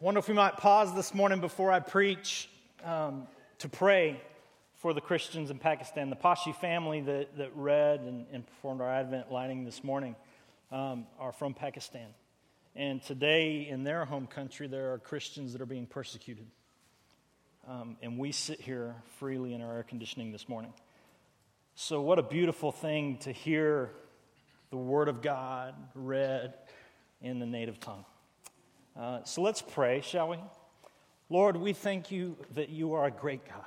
I wonder if we might pause this morning before I preach um, to pray for the Christians in Pakistan. The Pashi family that, that read and, and performed our Advent lighting this morning um, are from Pakistan. And today, in their home country, there are Christians that are being persecuted. Um, and we sit here freely in our air conditioning this morning. So, what a beautiful thing to hear the Word of God read in the native tongue. Uh, so let's pray, shall we? Lord, we thank you that you are a great God,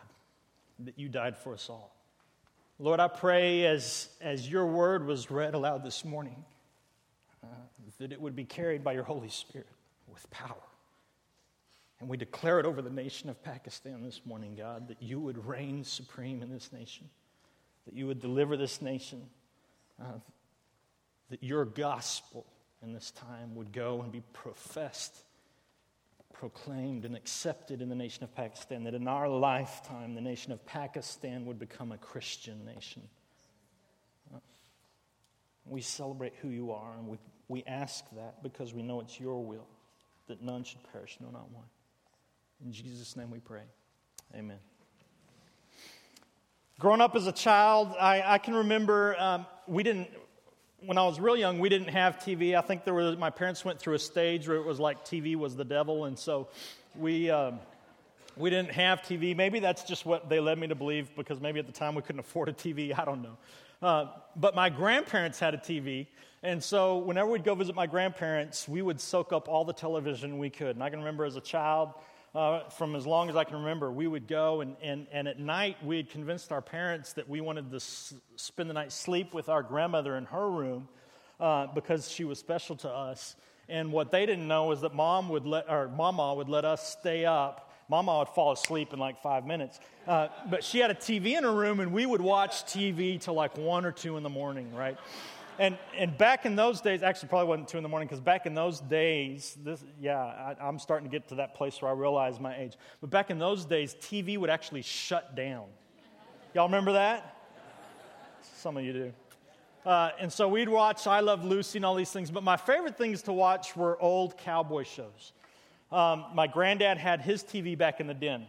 that you died for us all. Lord, I pray as, as your word was read aloud this morning, uh, that it would be carried by your Holy Spirit with power. And we declare it over the nation of Pakistan this morning, God, that you would reign supreme in this nation, that you would deliver this nation, uh, that your gospel in this time would go and be professed, proclaimed, and accepted in the nation of Pakistan, that in our lifetime, the nation of Pakistan would become a Christian nation. We celebrate who you are, and we, we ask that because we know it's your will that none should perish, no, not one. In Jesus' name we pray. Amen. Growing up as a child, I, I can remember um, we didn't, when I was real young, we didn't have TV. I think there was, my parents went through a stage where it was like TV was the devil, and so we, um, we didn't have TV. Maybe that's just what they led me to believe because maybe at the time we couldn't afford a TV. I don't know. Uh, but my grandparents had a TV, and so whenever we'd go visit my grandparents, we would soak up all the television we could. And I can remember as a child, uh, from as long as I can remember, we would go and, and, and at night we had convinced our parents that we wanted to s- spend the night sleep with our grandmother in her room uh, because she was special to us. And what they didn't know was that mom would let, or mama would let us stay up. Mama would fall asleep in like five minutes. Uh, but she had a TV in her room and we would watch TV till like one or two in the morning, right? And, and back in those days, actually, probably wasn't two in the morning because back in those days, this, yeah, I, I'm starting to get to that place where I realize my age. But back in those days, TV would actually shut down. Y'all remember that? Some of you do. Uh, and so we'd watch I Love Lucy and all these things. But my favorite things to watch were old cowboy shows. Um, my granddad had his TV back in the den.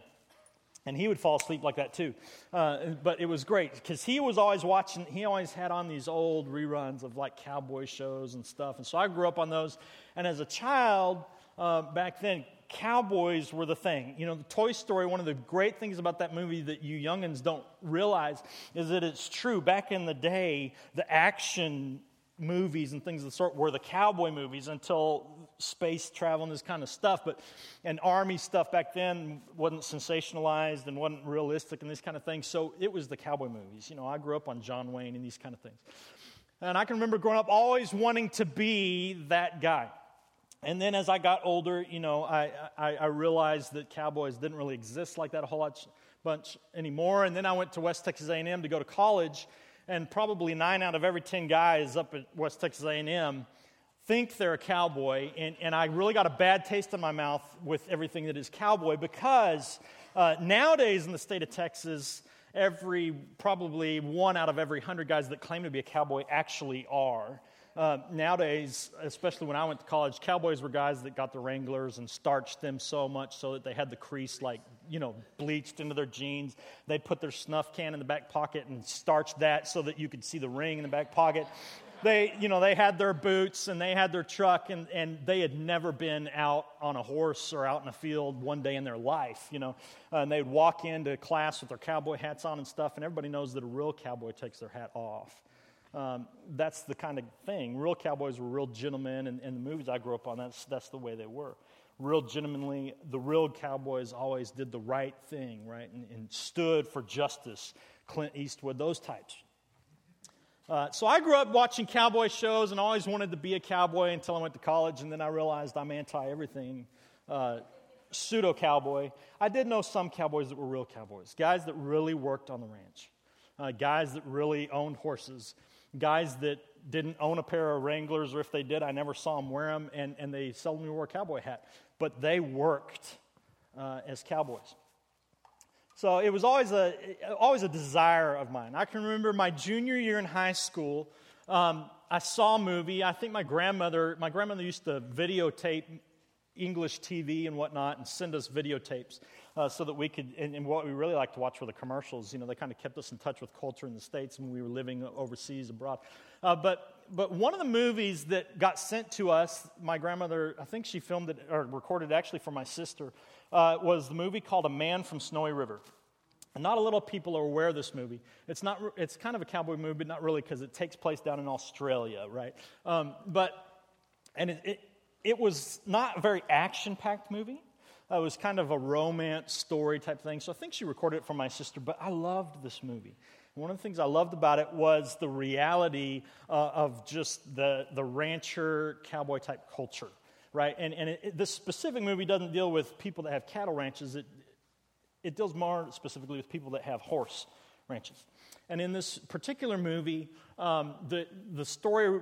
And he would fall asleep like that too. Uh, but it was great because he was always watching, he always had on these old reruns of like cowboy shows and stuff. And so I grew up on those. And as a child, uh, back then, cowboys were the thing. You know, the Toy Story, one of the great things about that movie that you youngins don't realize is that it's true. Back in the day, the action movies and things of the sort were the cowboy movies until space travel and this kind of stuff. But and army stuff back then wasn't sensationalized and wasn't realistic and this kind of thing. So it was the cowboy movies. You know, I grew up on John Wayne and these kind of things. And I can remember growing up always wanting to be that guy. And then as I got older, you know, I, I, I realized that cowboys didn't really exist like that a whole lot bunch anymore. And then I went to West Texas A&M to go to college, and probably nine out of every ten guys up at West Texas A&M think they're a cowboy, and, and I really got a bad taste in my mouth with everything that is cowboy because uh, nowadays in the state of Texas, every probably one out of every hundred guys that claim to be a cowboy actually are. Uh, nowadays, especially when I went to college, cowboys were guys that got the Wranglers and starched them so much so that they had the crease like, you know, bleached into their jeans. They'd put their snuff can in the back pocket and starch that so that you could see the ring in the back pocket they, you know, they had their boots and they had their truck and, and they had never been out on a horse or out in a field one day in their life, you know. Uh, and they'd walk into class with their cowboy hats on and stuff, and everybody knows that a real cowboy takes their hat off. Um, that's the kind of thing. Real cowboys were real gentlemen, and in the movies I grew up on, that's, that's the way they were. Real gentlemanly, the real cowboys always did the right thing, right, and, and stood for justice. Clint Eastwood, those types. Uh, so I grew up watching cowboy shows and always wanted to be a cowboy until I went to college, and then I realized I'm anti everything uh, pseudo cowboy. I did know some cowboys that were real cowboys, guys that really worked on the ranch, uh, guys that really owned horses, guys that didn't own a pair of Wranglers, or if they did, I never saw them wear them, and, and they seldom wore a cowboy hat. But they worked uh, as cowboys. So it was always a, always a desire of mine. I can remember my junior year in high school, um, I saw a movie. I think my grandmother, my grandmother used to videotape English TV and whatnot and send us videotapes uh, so that we could, and, and, what we really like to watch were the commercials. You know, they kind of kept us in touch with culture in the States when we were living overseas abroad. Uh, but, but one of the movies that got sent to us, my grandmother, I think she filmed it or recorded it actually for my sister, uh, was the movie called A Man from Snowy River. And not a lot of people are aware of this movie. It's, not, it's kind of a cowboy movie, but not really because it takes place down in Australia, right? Um, but, and it, it, it was not a very action packed movie. Uh, it was kind of a romance story type thing. So I think she recorded it for my sister, but I loved this movie. One of the things I loved about it was the reality uh, of just the, the rancher cowboy type culture, right? And, and it, it, this specific movie doesn't deal with people that have cattle ranches, it, it deals more specifically with people that have horse ranches. And in this particular movie, um, the, the story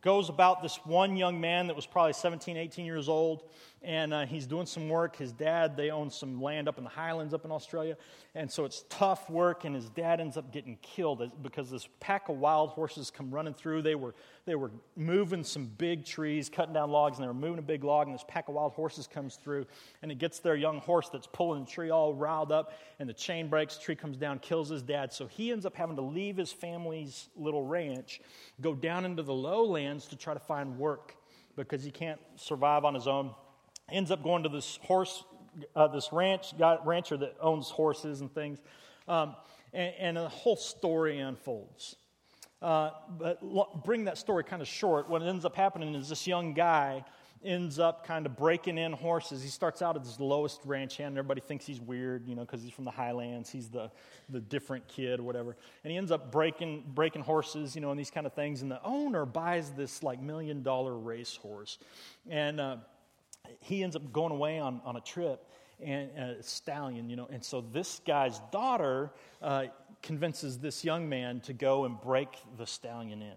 goes about this one young man that was probably 17, 18 years old, and uh, he's doing some work. His dad, they own some land up in the highlands up in Australia, and so it's tough work, and his dad ends up getting killed because this pack of wild horses come running through. They were, they were moving some big trees, cutting down logs, and they were moving a big log, and this pack of wild horses comes through, and it gets their young horse that's pulling the tree all riled up, and the chain breaks, tree comes down, kills his dad. So he ends up having to leave his family's little ranch, go down into the lowlands to try to find work because he can't survive on his own. Ends up going to this horse, uh, this ranch rancher that owns horses and things, um, and, and, a whole story unfolds. Uh, but lo- bring that story kind of short. What ends up happening is this young guy ends up kind of breaking in horses. He starts out as the lowest ranch hand. Everybody thinks he's weird, you know, because he's from the highlands. He's the, the different kid whatever. And he ends up breaking, breaking horses, you know, and these kind of things. And the owner buys this like million dollar racehorse. And uh, he ends up going away on, on a trip and a stallion, you know. And so this guy's daughter uh, convinces this young man to go and break the stallion in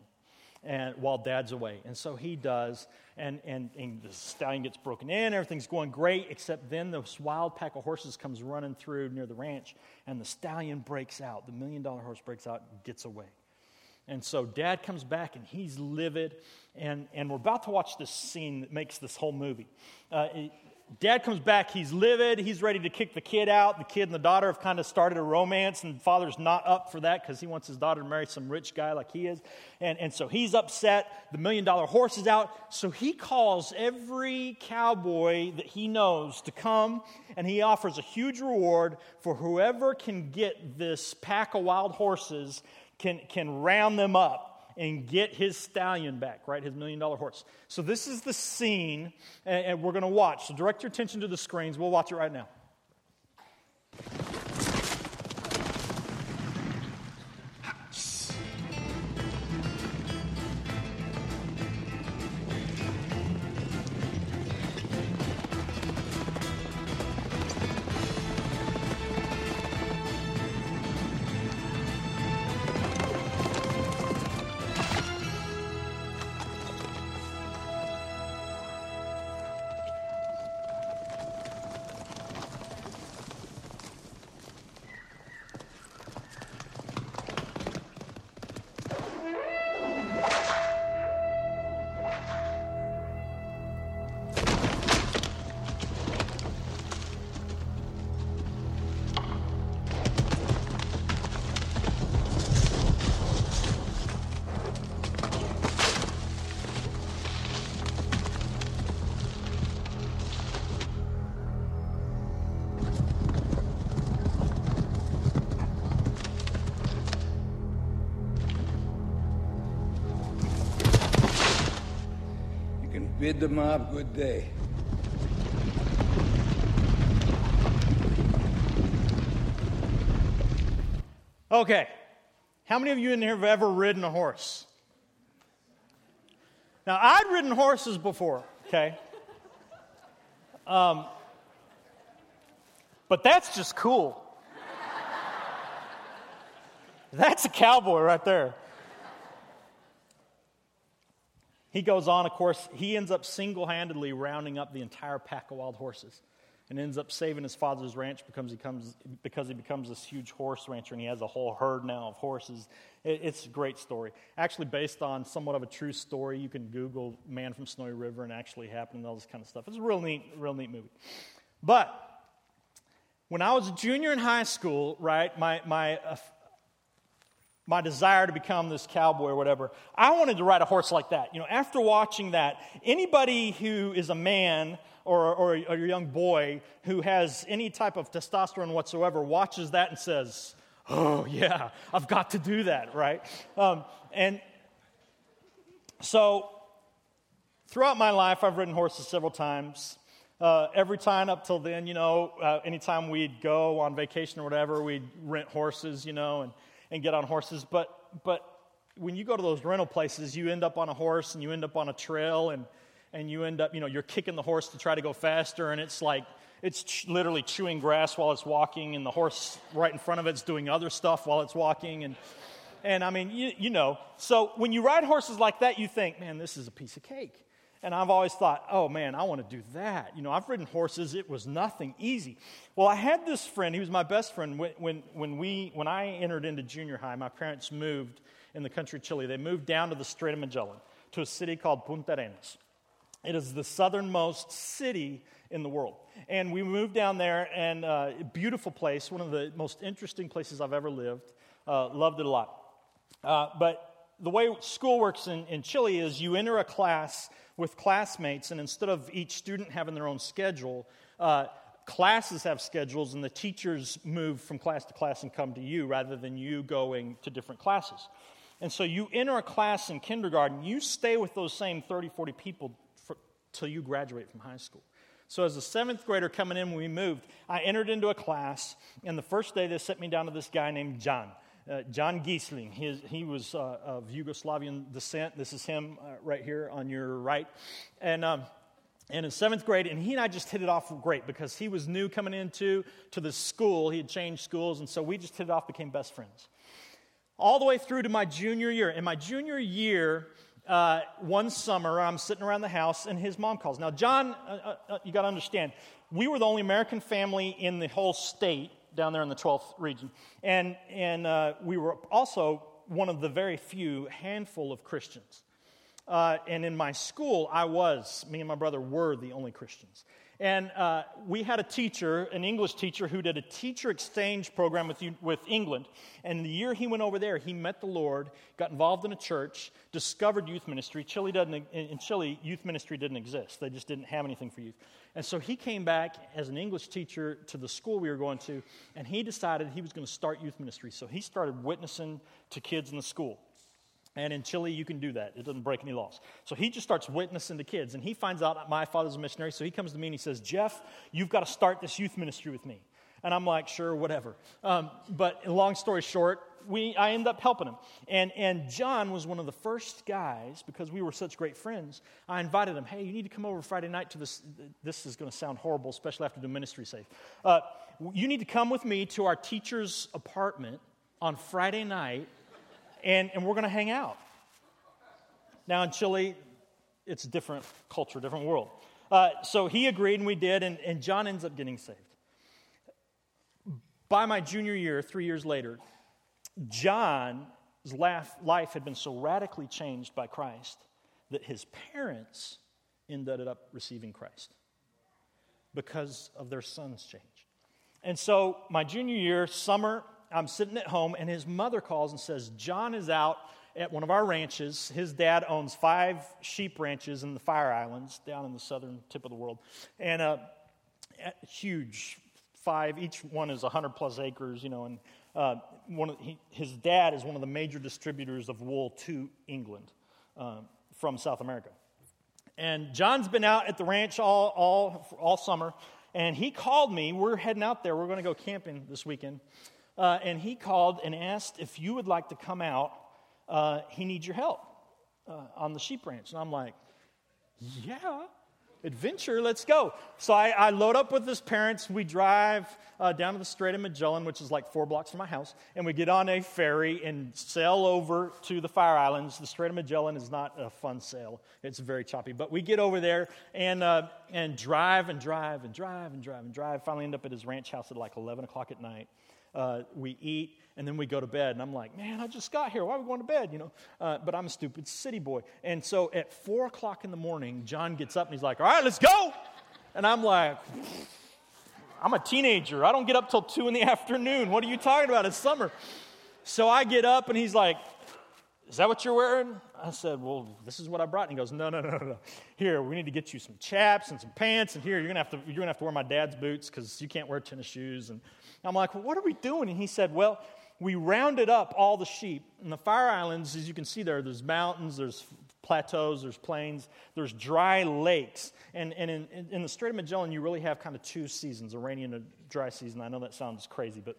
and while dad's away. And so he does, and, and, and the stallion gets broken in, everything's going great, except then this wild pack of horses comes running through near the ranch, and the stallion breaks out. The million dollar horse breaks out and gets away. And so dad comes back and he's livid. And, and we're about to watch this scene that makes this whole movie. Uh, Dad comes back, he's livid, he's ready to kick the kid out. The kid and the daughter have kind of started a romance, and father's not up for that because he wants his daughter to marry some rich guy like he is. And, and so he's upset. The million dollar horse is out. So he calls every cowboy that he knows to come, and he offers a huge reward for whoever can get this pack of wild horses, can, can round them up and get his stallion back, right? His million dollar horse. So, this is the scene, and we're going to watch. So, direct your attention to the screens. We'll watch it right now. Bid the mob good day. Okay. How many of you in here have ever ridden a horse? Now, I'd ridden horses before, okay? Um, but that's just cool. That's a cowboy right there. He goes on, of course, he ends up single handedly rounding up the entire pack of wild horses. and ends up saving his father's ranch because he, comes, because he becomes this huge horse rancher and he has a whole herd now of horses. It, it's a great story. Actually, based on somewhat of a true story. You can Google Man from Snowy River and actually happened and all this kind of stuff. It's a real neat, real neat movie. But when I was a junior in high school, right, my, my, uh, my desire to become this cowboy or whatever, I wanted to ride a horse like that. You know, after watching that, anybody who is a man or, or, a, or a young boy who has any type of testosterone whatsoever watches that and says, Oh, yeah, I've got to do that, right? Um, and so throughout my life, I've ridden horses several times. Uh, every time up till then, you know, uh, anytime we'd go on vacation or whatever, we'd rent horses, you know, and, and get on horses. But, but when you go to those rental places, you end up on a horse and you end up on a trail and and you end up, you know, you're kicking the horse to try to go faster, and it's like, it's ch- literally chewing grass while it's walking, and the horse right in front of it's doing other stuff while it's walking. And, and I mean, you, you know, so when you ride horses like that, you think, man, this is a piece of cake. And I've always thought, oh man, I want to do that. You know, I've ridden horses, it was nothing easy. Well, I had this friend, he was my best friend. When, when, when, we, when I entered into junior high, my parents moved in the country of Chile. They moved down to the Strait of Magellan to a city called Punta Arenas. It is the southernmost city in the world. And we moved down there, and uh, beautiful place, one of the most interesting places I've ever lived. Uh, loved it a lot. Uh, but the way school works in, in Chile is you enter a class with classmates, and instead of each student having their own schedule, uh, classes have schedules, and the teachers move from class to class and come to you rather than you going to different classes. And so you enter a class in kindergarten, you stay with those same 30, 40 people till you graduate from high school. So, as a seventh grader coming in when we moved, I entered into a class, and the first day they sent me down to this guy named John. Uh, John Giesling. He, he was uh, of Yugoslavian descent. This is him uh, right here on your right. And, um, and in seventh grade, and he and I just hit it off great because he was new coming into to the school. He had changed schools, and so we just hit it off, became best friends. All the way through to my junior year. In my junior year, uh, one summer, I'm sitting around the house, and his mom calls. Now, John, uh, uh, uh you got to understand, we were the only American family in the whole state down there in the 12th region. And, and uh, we were also one of the very few handful of Christians. Uh, and in my school, I was, me and my brother were the only Christians. And uh, we had a teacher, an English teacher, who did a teacher exchange program with, with England. And the year he went over there, he met the Lord, got involved in a church, discovered youth ministry. Chile doesn't, in Chile, youth ministry didn't exist, they just didn't have anything for youth. And so he came back as an English teacher to the school we were going to, and he decided he was going to start youth ministry. So he started witnessing to kids in the school. And in Chile, you can do that. It doesn't break any laws. So he just starts witnessing to kids. And he finds out my father's a missionary. So he comes to me and he says, Jeff, you've got to start this youth ministry with me. And I'm like, sure, whatever. Um, but long story short, we, I end up helping him. And, and John was one of the first guys, because we were such great friends, I invited him, hey, you need to come over Friday night to this. This is going to sound horrible, especially after the ministry safe. Uh, you need to come with me to our teacher's apartment on Friday night and, and we're going to hang out. Now, in Chile, it's a different culture, different world. Uh, so he agreed, and we did, and, and John ends up getting saved. By my junior year, three years later, John's life had been so radically changed by Christ that his parents ended up receiving Christ because of their son's change. And so, my junior year, summer, I'm sitting at home, and his mother calls and says, John is out at one of our ranches. His dad owns five sheep ranches in the Fire Islands down in the southern tip of the world. And uh, huge, five, each one is 100 plus acres, you know. And uh, one of, his dad is one of the major distributors of wool to England uh, from South America. And John's been out at the ranch all, all, all summer, and he called me. We're heading out there. We're going to go camping this weekend. Uh, and he called and asked if you would like to come out. Uh, he needs your help uh, on the sheep ranch. And I'm like, yeah. adventure, let's go. So I, I load up with his parents. We drive uh, down to the Strait of Magellan, which is like four blocks from my house, and we get on a ferry and sail over to the Fire Islands. The Strait of Magellan is not a fun sail, it's very choppy. But we get over there and, uh, and drive and drive and drive and drive and drive. Finally, end up at his ranch house at like 11 o'clock at night. Uh, we eat and then we go to bed. And I'm like, man, I just got here. Why are we going to bed? You know, uh, but I'm a stupid city boy. And so at four o'clock in the morning, John gets up and he's like, all right, let's go. And I'm like, I'm a teenager. I don't get up till two in the afternoon. What are you talking about? It's summer. So I get up and he's like, is that what you're wearing? I said, Well, this is what I brought. And he goes, No, no, no, no, no. Here, we need to get you some chaps and some pants. And here, you're have to, you're gonna have to wear my dad's boots because you can't wear tennis shoes. And I'm like, Well, what are we doing? And he said, Well, we rounded up all the sheep. In the Fire Islands, as you can see there, there's mountains, there's plateaus, there's plains, there's dry lakes. And, and in, in the Strait of Magellan, you really have kind of two seasons a rainy and a dry season. I know that sounds crazy, but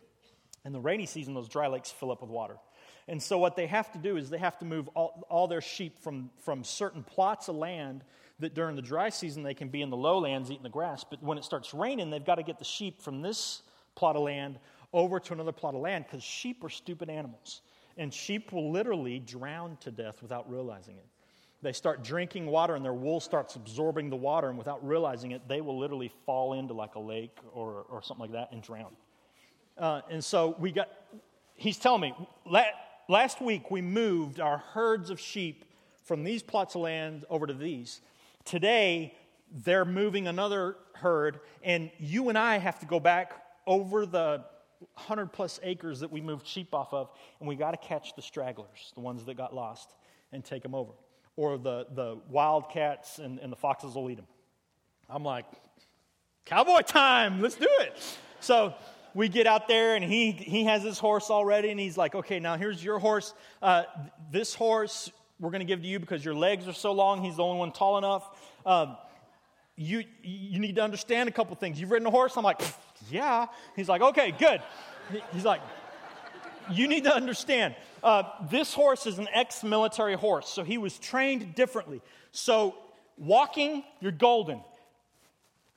in the rainy season, those dry lakes fill up with water. And so, what they have to do is they have to move all, all their sheep from, from certain plots of land that during the dry season they can be in the lowlands eating the grass. But when it starts raining, they've got to get the sheep from this plot of land over to another plot of land because sheep are stupid animals. And sheep will literally drown to death without realizing it. They start drinking water and their wool starts absorbing the water, and without realizing it, they will literally fall into like a lake or, or something like that and drown. Uh, and so we got, he's telling me, la- last week we moved our herds of sheep from these plots of land over to these. Today, they're moving another herd, and you and I have to go back over the 100 plus acres that we moved sheep off of, and we got to catch the stragglers, the ones that got lost, and take them over. Or the, the wildcats and, and the foxes will eat them. I'm like, cowboy time, let's do it. So we get out there, and he, he has his horse already, and he's like, okay, now here's your horse. Uh, this horse we're going to give to you because your legs are so long. He's the only one tall enough. Um, you, you need to understand a couple things. You've ridden a horse? I'm like, yeah. He's like, okay, good. He's like, you need to understand. Uh, this horse is an ex military horse, so he was trained differently. So, walking, you're golden.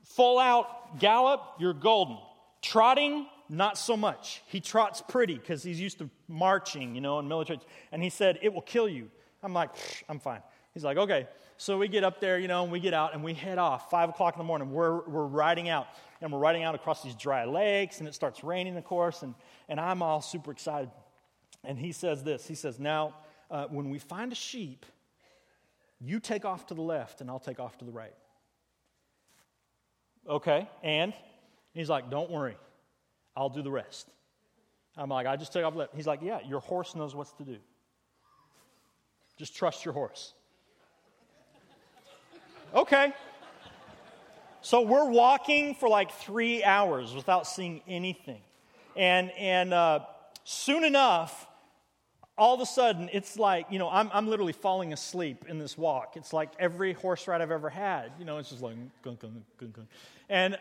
Full out gallop, you're golden. Trotting, not so much. He trots pretty because he's used to marching, you know, in military. And he said, it will kill you. I'm like, I'm fine. He's like, okay. So we get up there, you know, and we get out and we head off. Five o'clock in the morning, we're, we're riding out. And we're riding out across these dry lakes, and it starts raining, of course. And, and I'm all super excited. And he says this He says, Now, uh, when we find a sheep, you take off to the left, and I'll take off to the right. Okay, and he's like, Don't worry, I'll do the rest. I'm like, I just took off left. He's like, Yeah, your horse knows what to do. Just trust your horse. Okay. So we're walking for like three hours without seeing anything. And, and uh, soon enough, all of a sudden, it's like, you know, I'm, I'm literally falling asleep in this walk. It's like every horse ride I've ever had. You know, it's just like, gun, gun, gun, gun. And,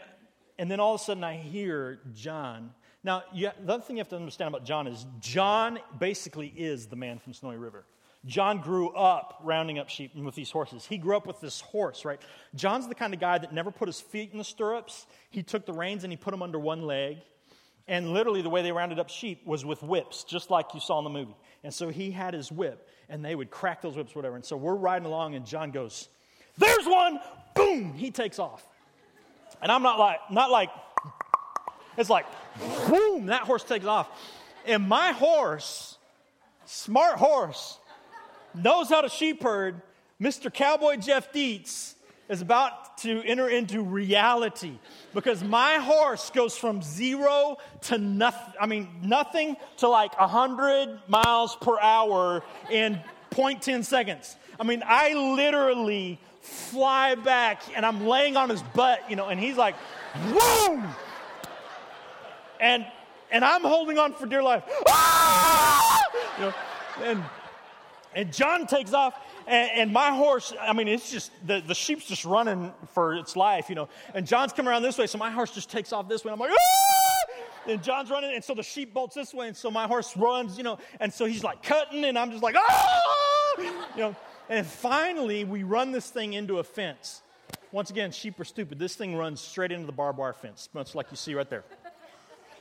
and then all of a sudden, I hear John. Now, you, the other thing you have to understand about John is John basically is the man from Snowy River. John grew up rounding up sheep with these horses. He grew up with this horse, right? John's the kind of guy that never put his feet in the stirrups. He took the reins and he put them under one leg. And literally, the way they rounded up sheep was with whips, just like you saw in the movie. And so he had his whip, and they would crack those whips, whatever. And so we're riding along, and John goes, There's one! Boom! He takes off. And I'm not like, not like, it's like, boom! That horse takes off. And my horse, smart horse, knows how to sheep herd, Mr. Cowboy Jeff Dietz is about to enter into reality because my horse goes from zero to nothing. I mean, nothing to like 100 miles per hour in 0.10 seconds. I mean, I literally fly back and I'm laying on his butt, you know, and he's like, boom! And, and I'm holding on for dear life. Ah! You know, and and John takes off, and, and, my horse, I mean, it's just, the, the sheep's just running for its life, you know. And John's coming around this way, so my horse just takes off this way. I'm like, ah! And John's running, and so the sheep bolts this way, and so my horse runs, you know. And so he's like cutting, and I'm just like, ah! You know. And finally, we run this thing into a fence. Once again, sheep are stupid. This thing runs straight into the barbed wire fence, much like you see right there.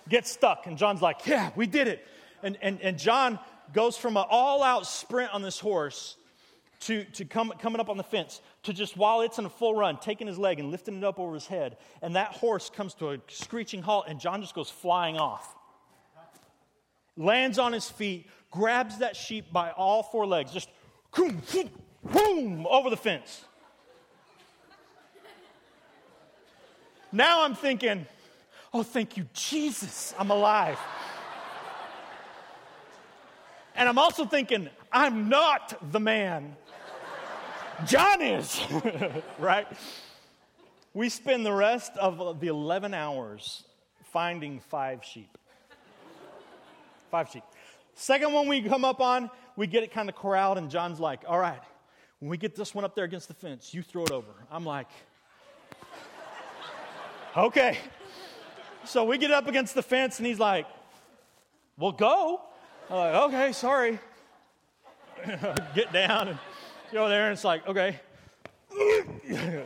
Gets stuck, and John's like, Yeah, we did it. And, and, and John goes from an all out sprint on this horse to, to come, coming up on the fence to just while it's in a full run, taking his leg and lifting it up over his head. And that horse comes to a screeching halt, and John just goes flying off. Lands on his feet, grabs that sheep by all four legs, just boom, boom, over the fence. Now I'm thinking, oh, thank you, Jesus, I'm alive. and I'm also thinking, I'm not the man John is, right? We spend the rest of the 11 hours finding five sheep. Five sheep. Second one we come up on, we get it kind of corralled, and John's like, All right, when we get this one up there against the fence, you throw it over. I'm like, Okay. So we get up against the fence, and he's like, Well, go. I'm like, Okay, sorry. get down and go there and it's like, okay.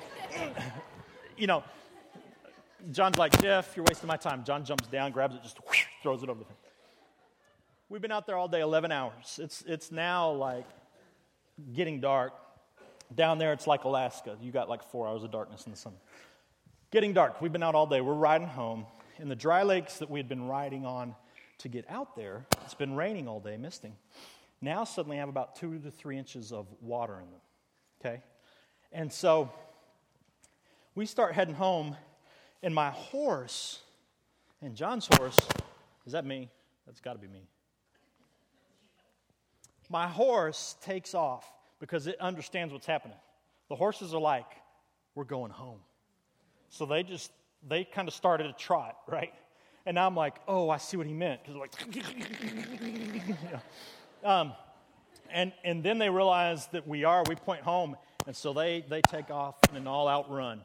you know, John's like, Jeff, you're wasting my time. John jumps down, grabs it, just whoosh, throws it over the fence. We've been out there all day, 11 hours. It's, it's now like getting dark. Down there, it's like Alaska. You got like four hours of darkness in the summer. Getting dark. We've been out all day. We're riding home. In the dry lakes that we had been riding on to get out there, it's been raining all day, misting now suddenly I have about two to three inches of water in them. Okay? And so we start heading home, and my horse, and John's horse, is that me? That's got to be me. My horse takes off because it understands what's happening. The horses are like, we're going home. So they just, they kind of started a trot, right? And I'm like, oh, I see what he meant. Because like, Um, and, and then they realize that we are, we point home, and so they, they take off in an all out run.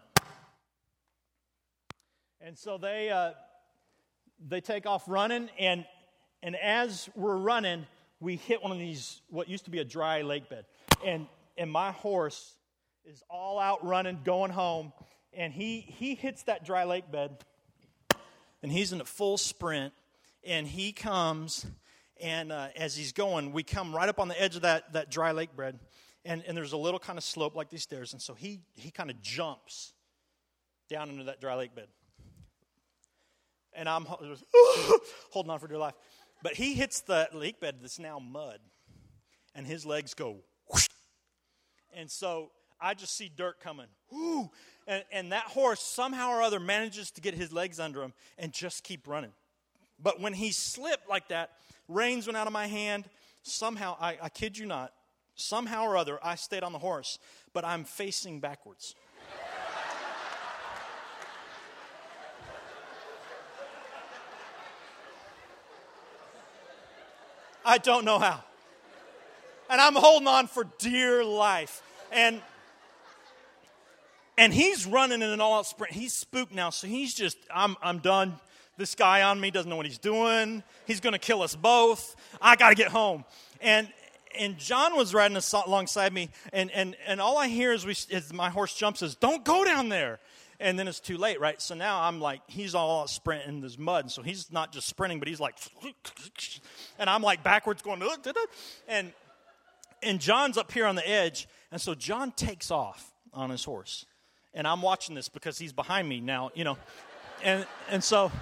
And so they, uh, they take off running, and, and as we're running, we hit one of these, what used to be a dry lake bed. And, and my horse is all out running, going home, and he, he hits that dry lake bed, and he's in a full sprint, and he comes and uh, as he's going, we come right up on the edge of that, that dry lake bed. And, and there's a little kind of slope like these stairs. And so he, he kind of jumps down into that dry lake bed. And I'm holding on for dear life. But he hits the lake bed that's now mud. And his legs go whoosh. And so I just see dirt coming. And, and that horse somehow or other manages to get his legs under him and just keep running. But when he slipped like that, reins went out of my hand. Somehow, I, I kid you not, somehow or other, I stayed on the horse, but I'm facing backwards. I don't know how. And I'm holding on for dear life. And and he's running in an all-out sprint. He's spooked now, so he's just, I'm, I'm done. This guy on me doesn't know what he's doing. He's going to kill us both. I got to get home. And and John was riding alongside me, and, and, and all I hear as, we, as my horse jumps is, Don't go down there. And then it's too late, right? So now I'm like, he's all sprinting in this mud. So he's not just sprinting, but he's like, and I'm like backwards going, and, and John's up here on the edge. And so John takes off on his horse. And I'm watching this because he's behind me now, you know. And, and so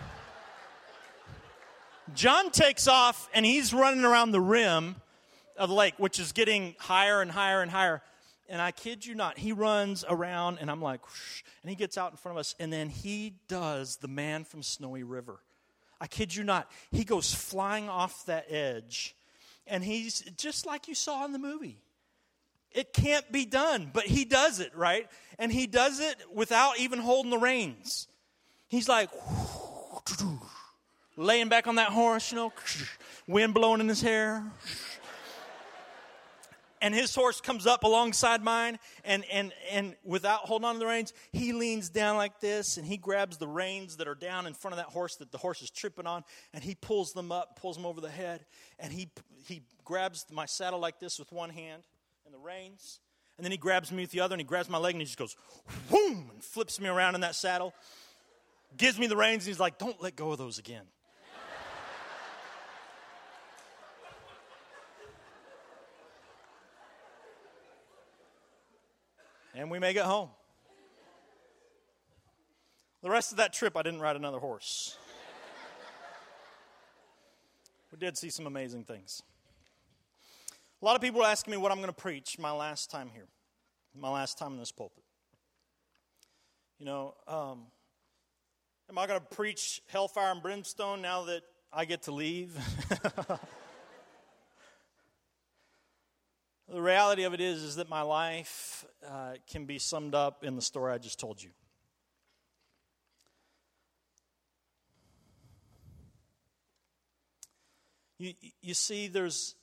John takes off and he's running around the rim of the lake, which is getting higher and higher and higher. And I kid you not, he runs around and I'm like, Whoosh, and he gets out in front of us, and then he does the man from Snowy River. I kid you not, he goes flying off that edge, and he's just like you saw in the movie. It can't be done, but he does it, right? And he does it without even holding the reins. He's like, laying back on that horse, you know, wind blowing in his hair. And his horse comes up alongside mine, and, and, and without holding on to the reins, he leans down like this, and he grabs the reins that are down in front of that horse that the horse is tripping on, and he pulls them up, pulls them over the head, and he, he grabs my saddle like this with one hand and the reins, And then he grabs me with the other and he grabs my leg and he just goes, whoom, and flips me around in that saddle, gives me the reins, and he's like, don't let go of those again. And we make it home. The rest of that trip, I didn't ride another horse. we did see some amazing things. A lot of people are asking me what I'm going to preach my last time here, my last time in this pulpit. You know, um, am I going to preach hellfire and brimstone now that I get to leave? the reality of it is, is that my life uh, can be summed up in the story I just told you. You, you see, there's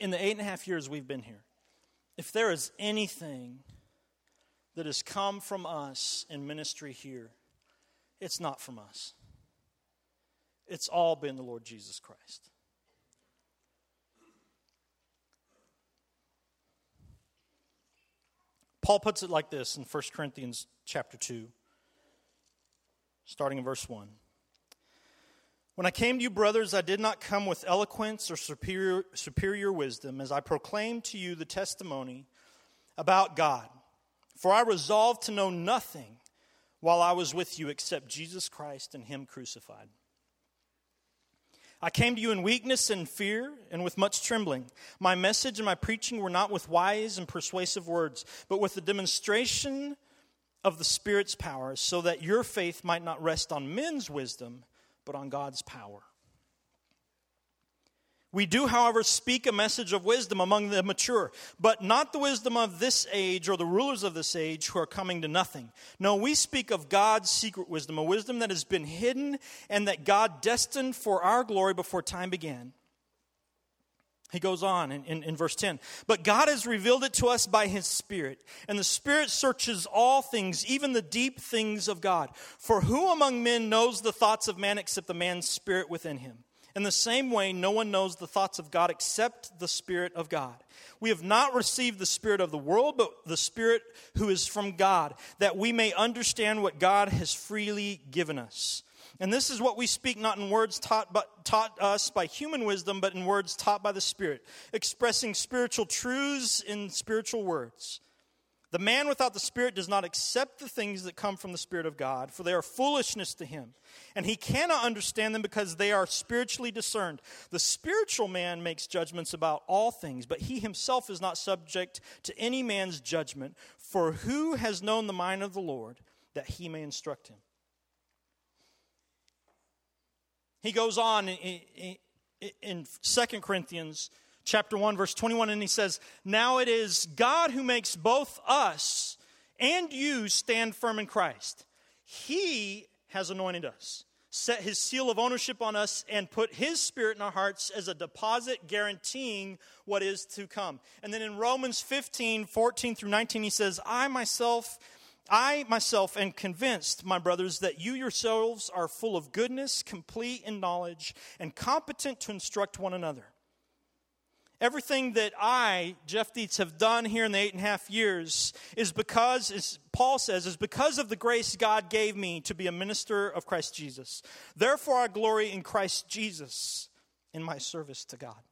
in the eight and a half years we've been here, if there is anything that has come from us in ministry here, it's not from us. It's all been the Lord Jesus Christ. Paul puts it like this in 1 Corinthians chapter 2, starting in verse 1. When I came to you, brothers, I did not come with eloquence or superior, superior wisdom as I proclaimed to you the testimony about God. For I resolved to know nothing while I was with you except Jesus Christ and Him crucified. I came to you in weakness and fear and with much trembling. My message and my preaching were not with wise and persuasive words, but with the demonstration of the Spirit's power, so that your faith might not rest on men's wisdom but on God's power. We do, however, speak a message of wisdom among the mature, but not the wisdom of this age or the rulers of this age who are coming to nothing. No, we speak of God's secret wisdom, a wisdom that has been hidden and that God destined for our glory before time began. He goes on in, in, in, verse 10. But God has revealed it to us by His Spirit, and the Spirit searches all things, even the deep things of God. For who among men knows the thoughts of man except the man's spirit within him? In the same way, no one knows the thoughts of God except the Spirit of God. We have not received the Spirit of the world, but the Spirit who is from God, that we may understand what God has freely given us. And this is what we speak not in words taught, but, taught us by human wisdom, but in words taught by the Spirit, expressing spiritual truths in spiritual words. The man without the Spirit does not accept the things that come from the Spirit of God, for they are foolishness to him. And he cannot understand them because they are spiritually discerned. The spiritual man makes judgments about all things, but he himself is not subject to any man's judgment. For who has known the mind of the Lord that he may instruct him? He goes on in, in, in 2 Corinthians chapter 1 verse 21 and he says, "Now it is God who makes both us and you stand firm in Christ. He has anointed us, set his seal of ownership on us and put his spirit in our hearts as a deposit guaranteeing what is to come." And then in Romans 15, 14 through 19 he says, "I myself I myself am convinced, my brothers, that you yourselves are full of goodness, complete in knowledge, and competent to instruct one another. Everything that I, Jeff Dietz, have done here in the eight and a half years is because, as Paul says, is because of the grace God gave me to be a minister of Christ Jesus. Therefore, I glory in Christ Jesus in my service to God.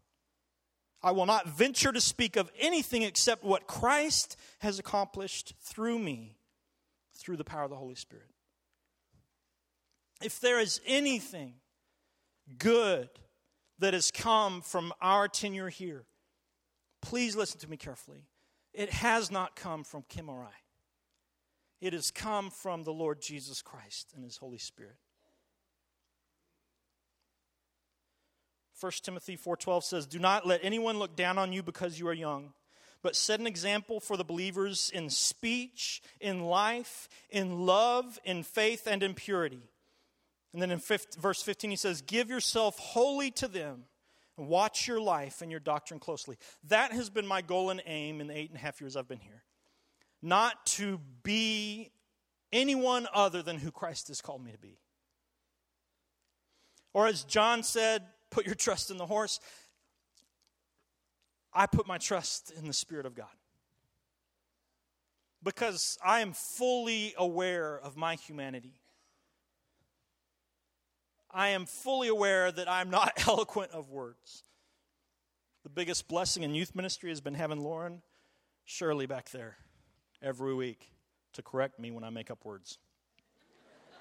I will not venture to speak of anything except what Christ has accomplished through me through the power of the Holy Spirit. If there is anything good that has come from our tenure here, please listen to me carefully. It has not come from Kim or I. It has come from the Lord Jesus Christ and His Holy Spirit. 1 Timothy 4:12 says, "Do not let anyone look down on you because you are young, but set an example for the believers in speech, in life, in love, in faith, and in purity. And then in verse 15, he says, Give yourself wholly to them and watch your life and your doctrine closely. That has been my goal and aim in the eight and a half years I've been here. Not to be anyone other than who Christ has called me to be. Or as John said, put your trust in the horse. I put my trust in the Spirit of God. because I am fully aware of my humanity. I am fully aware that I'm not eloquent of words. The biggest blessing in youth ministry has been having Lauren Shirley back there every week to correct me when I make up words.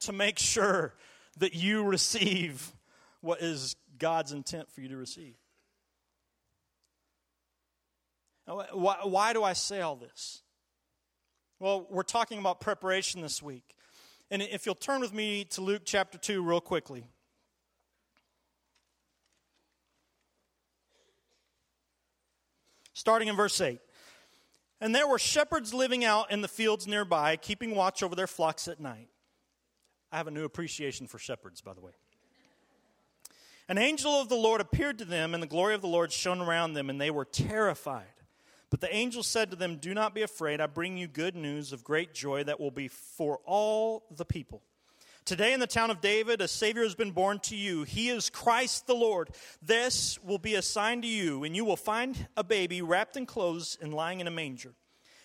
to make sure that you receive what is God's intent for you to receive. Why, why do I say all this? Well, we're talking about preparation this week. And if you'll turn with me to Luke chapter 2 real quickly. Starting in verse 8. And there were shepherds living out in the fields nearby, keeping watch over their flocks at night. I have a new appreciation for shepherds, by the way. An angel of the Lord appeared to them, and the glory of the Lord shone around them, and they were terrified. But the angel said to them, Do not be afraid. I bring you good news of great joy that will be for all the people. Today in the town of David, a Savior has been born to you. He is Christ the Lord. This will be a sign to you, and you will find a baby wrapped in clothes and lying in a manger.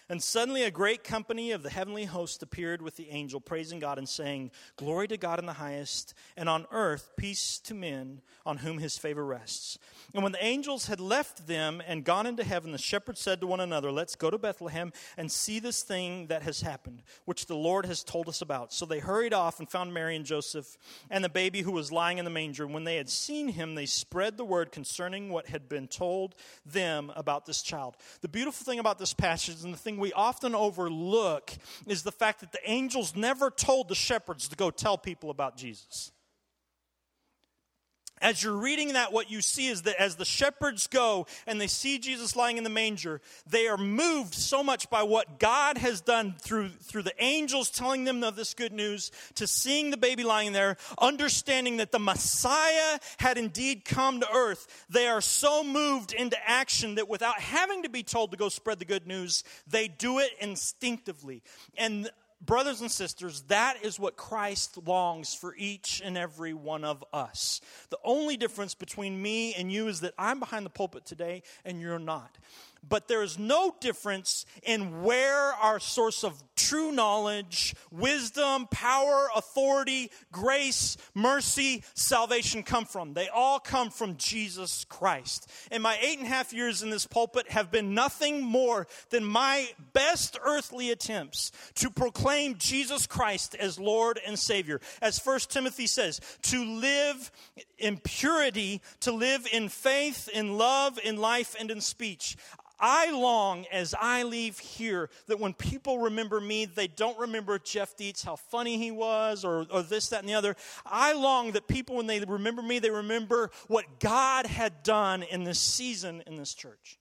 And suddenly a great company of the heavenly host appeared with the angel, praising God and saying, Glory to God in the highest, and on earth peace to men on whom his favor rests. And when the angels had left them and gone into heaven, the shepherds said to one another, Let's go to Bethlehem and see this thing that has happened, which the Lord has told us about. So they hurried off and found Mary and Joseph and the baby who was lying in the manger. And when they had seen him, they spread the word concerning what had been told them about this child. The beautiful thing about this passage and the thing thing we often overlook is the fact that the angels never told the shepherds to go tell people about Jesus as you're reading that, what you see is that as the shepherds go and they see Jesus lying in the manger, they are moved so much by what God has done through, through the angels telling them of this good news, to seeing the baby lying there, understanding that the Messiah had indeed come to earth. They are so moved into action that without having to be told to go spread the good news, they do it instinctively. And brothers and sisters, that is what Christ longs for each and every one of us. The only difference between me and you is that I'm behind the pulpit today and you're not but there is no difference in where our source of true knowledge, wisdom, power, authority, grace, mercy, salvation come from. They all come from Jesus Christ. And my eight and a half years in this pulpit have been nothing more than my best earthly attempts to proclaim Jesus Christ as Lord and Savior. As First Timothy says, to live in purity, to live in faith, in love, in life, and in speech. I long as I leave here that when people remember me, they don't remember Jeff Dietz, how funny he was, or, or this, that, and the other. I long that people, when they remember me, they remember what God had done in this season in this church.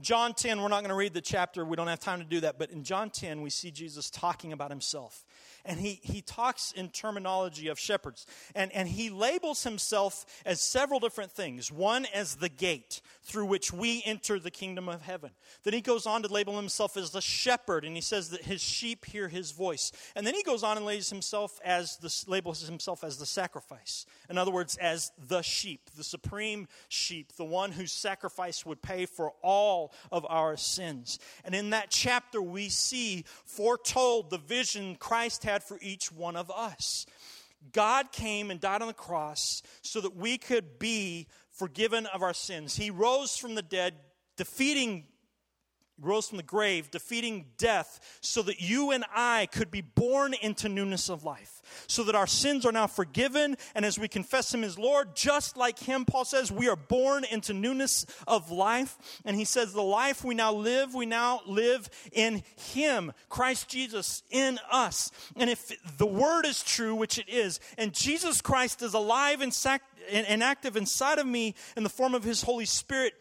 John 10, we're not going to read the chapter, we don't have time to do that, but in John 10, we see Jesus talking about himself and he, he talks in terminology of shepherds. And, and he labels himself as several different things. One as the gate through which we enter the kingdom of heaven. Then he goes on to label himself as the shepherd, and he says that his sheep hear his voice. And then he goes on and labels himself as the, labels himself as the sacrifice. In other words, as the sheep, the supreme sheep, the one whose sacrifice would pay for all of our sins. And in that chapter, we see foretold the vision Christ had had for each one of us. God came and died on the cross so that we could be forgiven of our sins. He rose from the dead, defeating rose from the grave, defeating death, so that you and I could be born into newness of life, so that our sins are now forgiven. And as we confess Him as Lord, just like Him, Paul says, we are born into newness of life. And he says, the life we now live, we now live in Him, Christ Jesus in us. And if the Word is true, which it is, and Jesus Christ is alive and and active inside of me in the form of His Holy Spirit,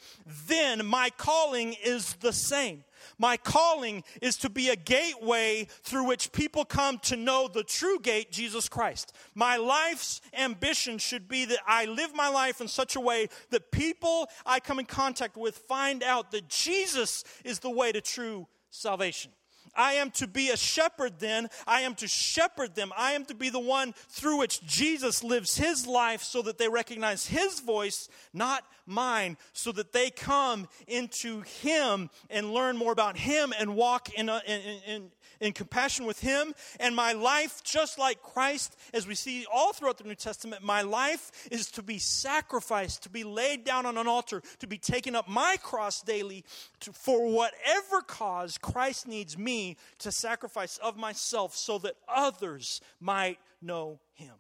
then my calling is the same. My calling is to be a gateway through which people come to know the true gate, Jesus Christ. My life's ambition should be that I live my life in such a way that people I come in contact with find out that Jesus is the way to true salvation. I am to be a shepherd then. I am to shepherd them. I am to be the one through which Jesus lives his life so that they recognize his voice, not mine, so that they come into him and learn more about him and walk in, a, in, in, in compassion with him. And my life, just like Christ, as we see all throughout the New Testament, my life is to be sacrificed, to be laid down on an altar, to be taken up my cross daily to, for whatever cause Christ needs me to sacrifice of myself so that others might know him.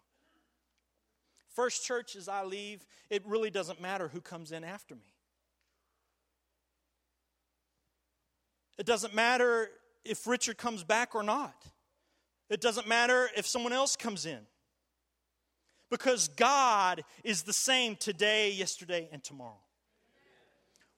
First church, as I leave, it really doesn't matter who comes in after me. It doesn't matter if Richard comes back or not. It doesn't matter if someone else comes in. Because God is the same today, yesterday, and tomorrow.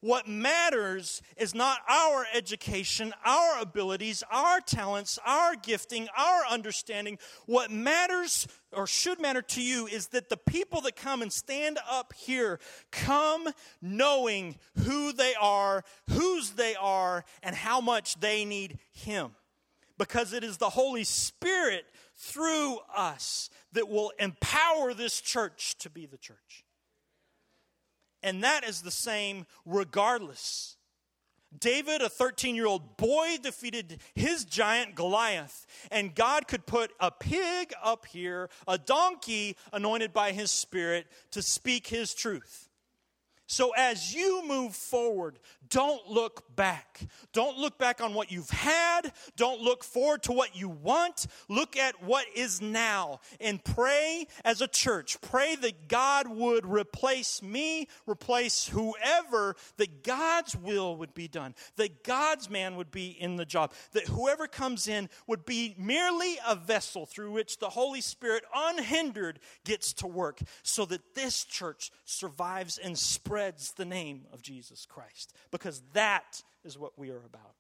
What matters is not our education, our abilities, our talents, our gifting, our understanding. What matters or should matter to you is that the people that come and stand up here come knowing who they are, whose they are, and how much they need Him. Because it is the Holy Spirit through us that will empower this church to be the church. And that is the same regardless. David, a 13 year old boy, defeated his giant Goliath. And God could put a pig up here, a donkey anointed by his spirit to speak his truth. So as you move forward, don't look back. Don't look back on what you've had. Don't look forward to what you want. Look at what is now and pray as a church. Pray that God would replace me, replace whoever, that God's will would be done, that God's man would be in the job, that whoever comes in would be merely a vessel through which the Holy Spirit unhindered gets to work so that this church survives and spreads the name of Jesus Christ because that is what we are about.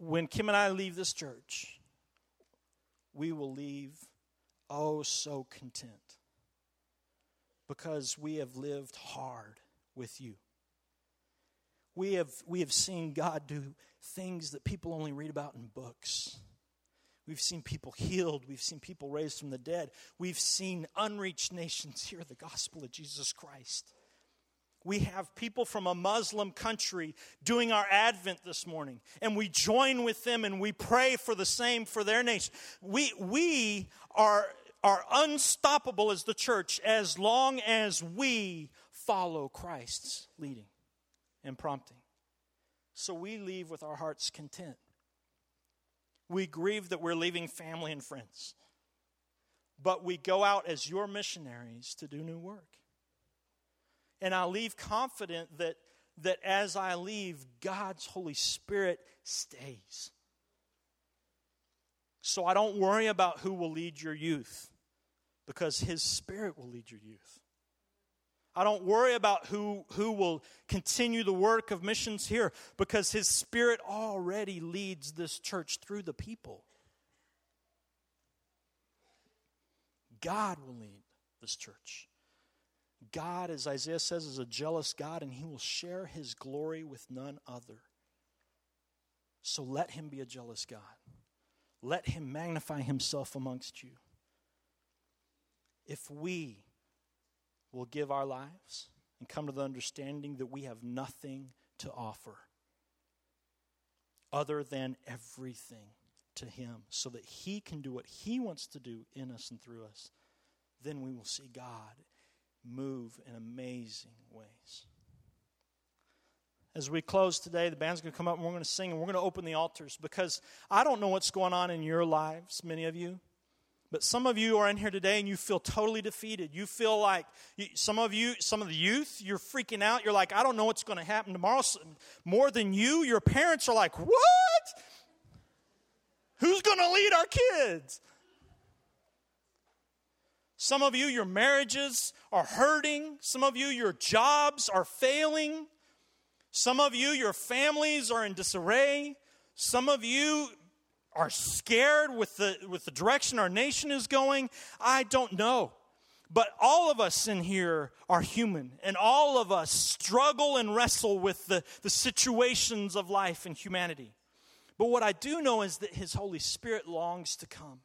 When Kim and I leave this church, we will leave oh so content because we have lived hard with you. We have, we have seen God do things that people only read about in books. We've seen people healed. We've seen people raised from the dead. We've seen unreached nations hear the gospel of Jesus Christ. We have people from a Muslim country doing our Advent this morning, and we join with them and we pray for the same for their nation. We, we are, are unstoppable as the church as long as we follow Christ's leading and prompting. So we leave with our hearts content. We grieve that we're leaving family and friends. But we go out as your missionaries to do new work. And I leave confident that, that as I leave, God's Holy Spirit stays. So I don't worry about who will lead your youth because His Spirit will lead your youth. I don't worry about who, who will continue the work of missions here because His Spirit already leads this church through the people. God will lead this church. God, as Isaiah says, is a jealous God, and He will share His glory with none other. So let Him be a jealous God. Let Him magnify Himself amongst you. If we will give our lives and come to the understanding that we have nothing to offer other than everything to Him so that He can do what He wants to do in us and through us, then we will see God move in amazing ways. As we close today, the band's going to come up and we're going to sing and we're going to open the altars because I don't know what's going on in your lives, many of you. But some of you are in here today and you feel totally defeated. You feel like some of you, some of the youth, you're freaking out. You're like, I don't know what's going to happen tomorrow. More than you, your parents are like, What? Who's going to lead our kids? Some of you, your marriages are hurting. Some of you, your jobs are failing. Some of you, your families are in disarray. Some of you, are scared with the, with the direction our nation is going, I don't know. But all of us in here are human, and all of us struggle and wrestle with the, the situations of life and humanity. But what I do know is that His Holy Spirit longs to come,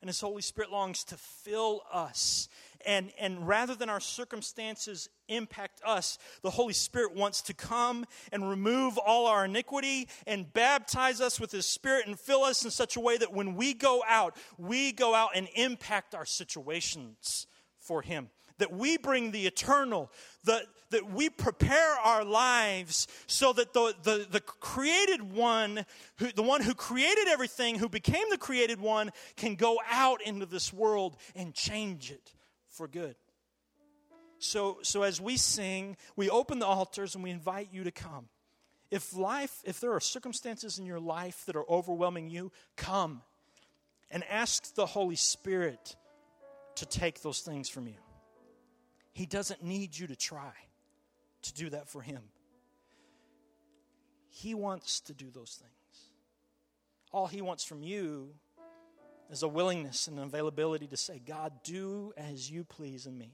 and His Holy Spirit longs to fill us. And, and rather than our circumstances impact us, the Holy Spirit wants to come and remove all our iniquity and baptize us with His Spirit and fill us in such a way that when we go out, we go out and impact our situations for Him. That we bring the eternal, that, that we prepare our lives so that the, the, the created one, who, the one who created everything, who became the created one, can go out into this world and change it for good. So, so as we sing, we open the altars and we invite you to come. If life, if there are circumstances in your life that are overwhelming you, come and ask the Holy Spirit to take those things from you. He doesn't need you to try to do that for Him. He wants to do those things. All He wants from you is a willingness and an availability to say, God, do as you please in me.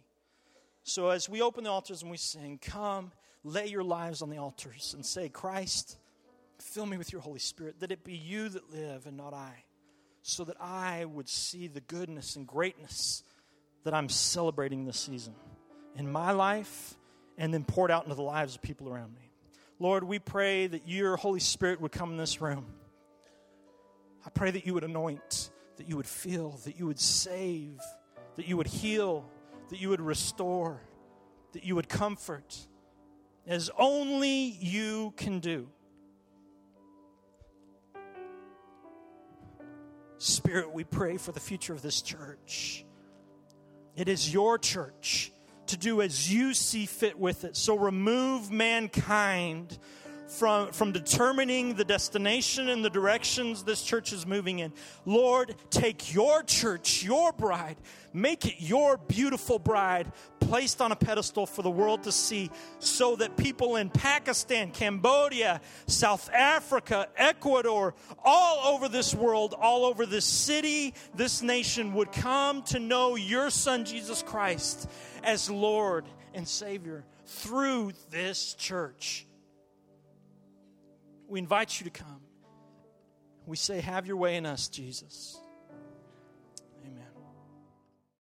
So as we open the altars and we sing, come, lay your lives on the altars and say, Christ, fill me with your Holy Spirit, that it be you that live and not I, so that I would see the goodness and greatness that I'm celebrating this season in my life and then poured out into the lives of people around me. Lord, we pray that your Holy Spirit would come in this room. I pray that you would anoint, that you would fill, that you would save, that you would heal, that you would restore, that you would comfort, as only you can do. Spirit, we pray for the future of this church. It is your church to do as you see fit with it. So remove mankind from, from determining the destination and the directions this church is moving in. Lord, take your church, your bride, make it your beautiful bride placed on a pedestal for the world to see so that people in Pakistan, Cambodia, South Africa, Ecuador, all over this world, all over this city, this nation would come to know your son, Jesus Christ, as Lord and Savior through this church. We invite you to come. We say, Have your way in us, Jesus.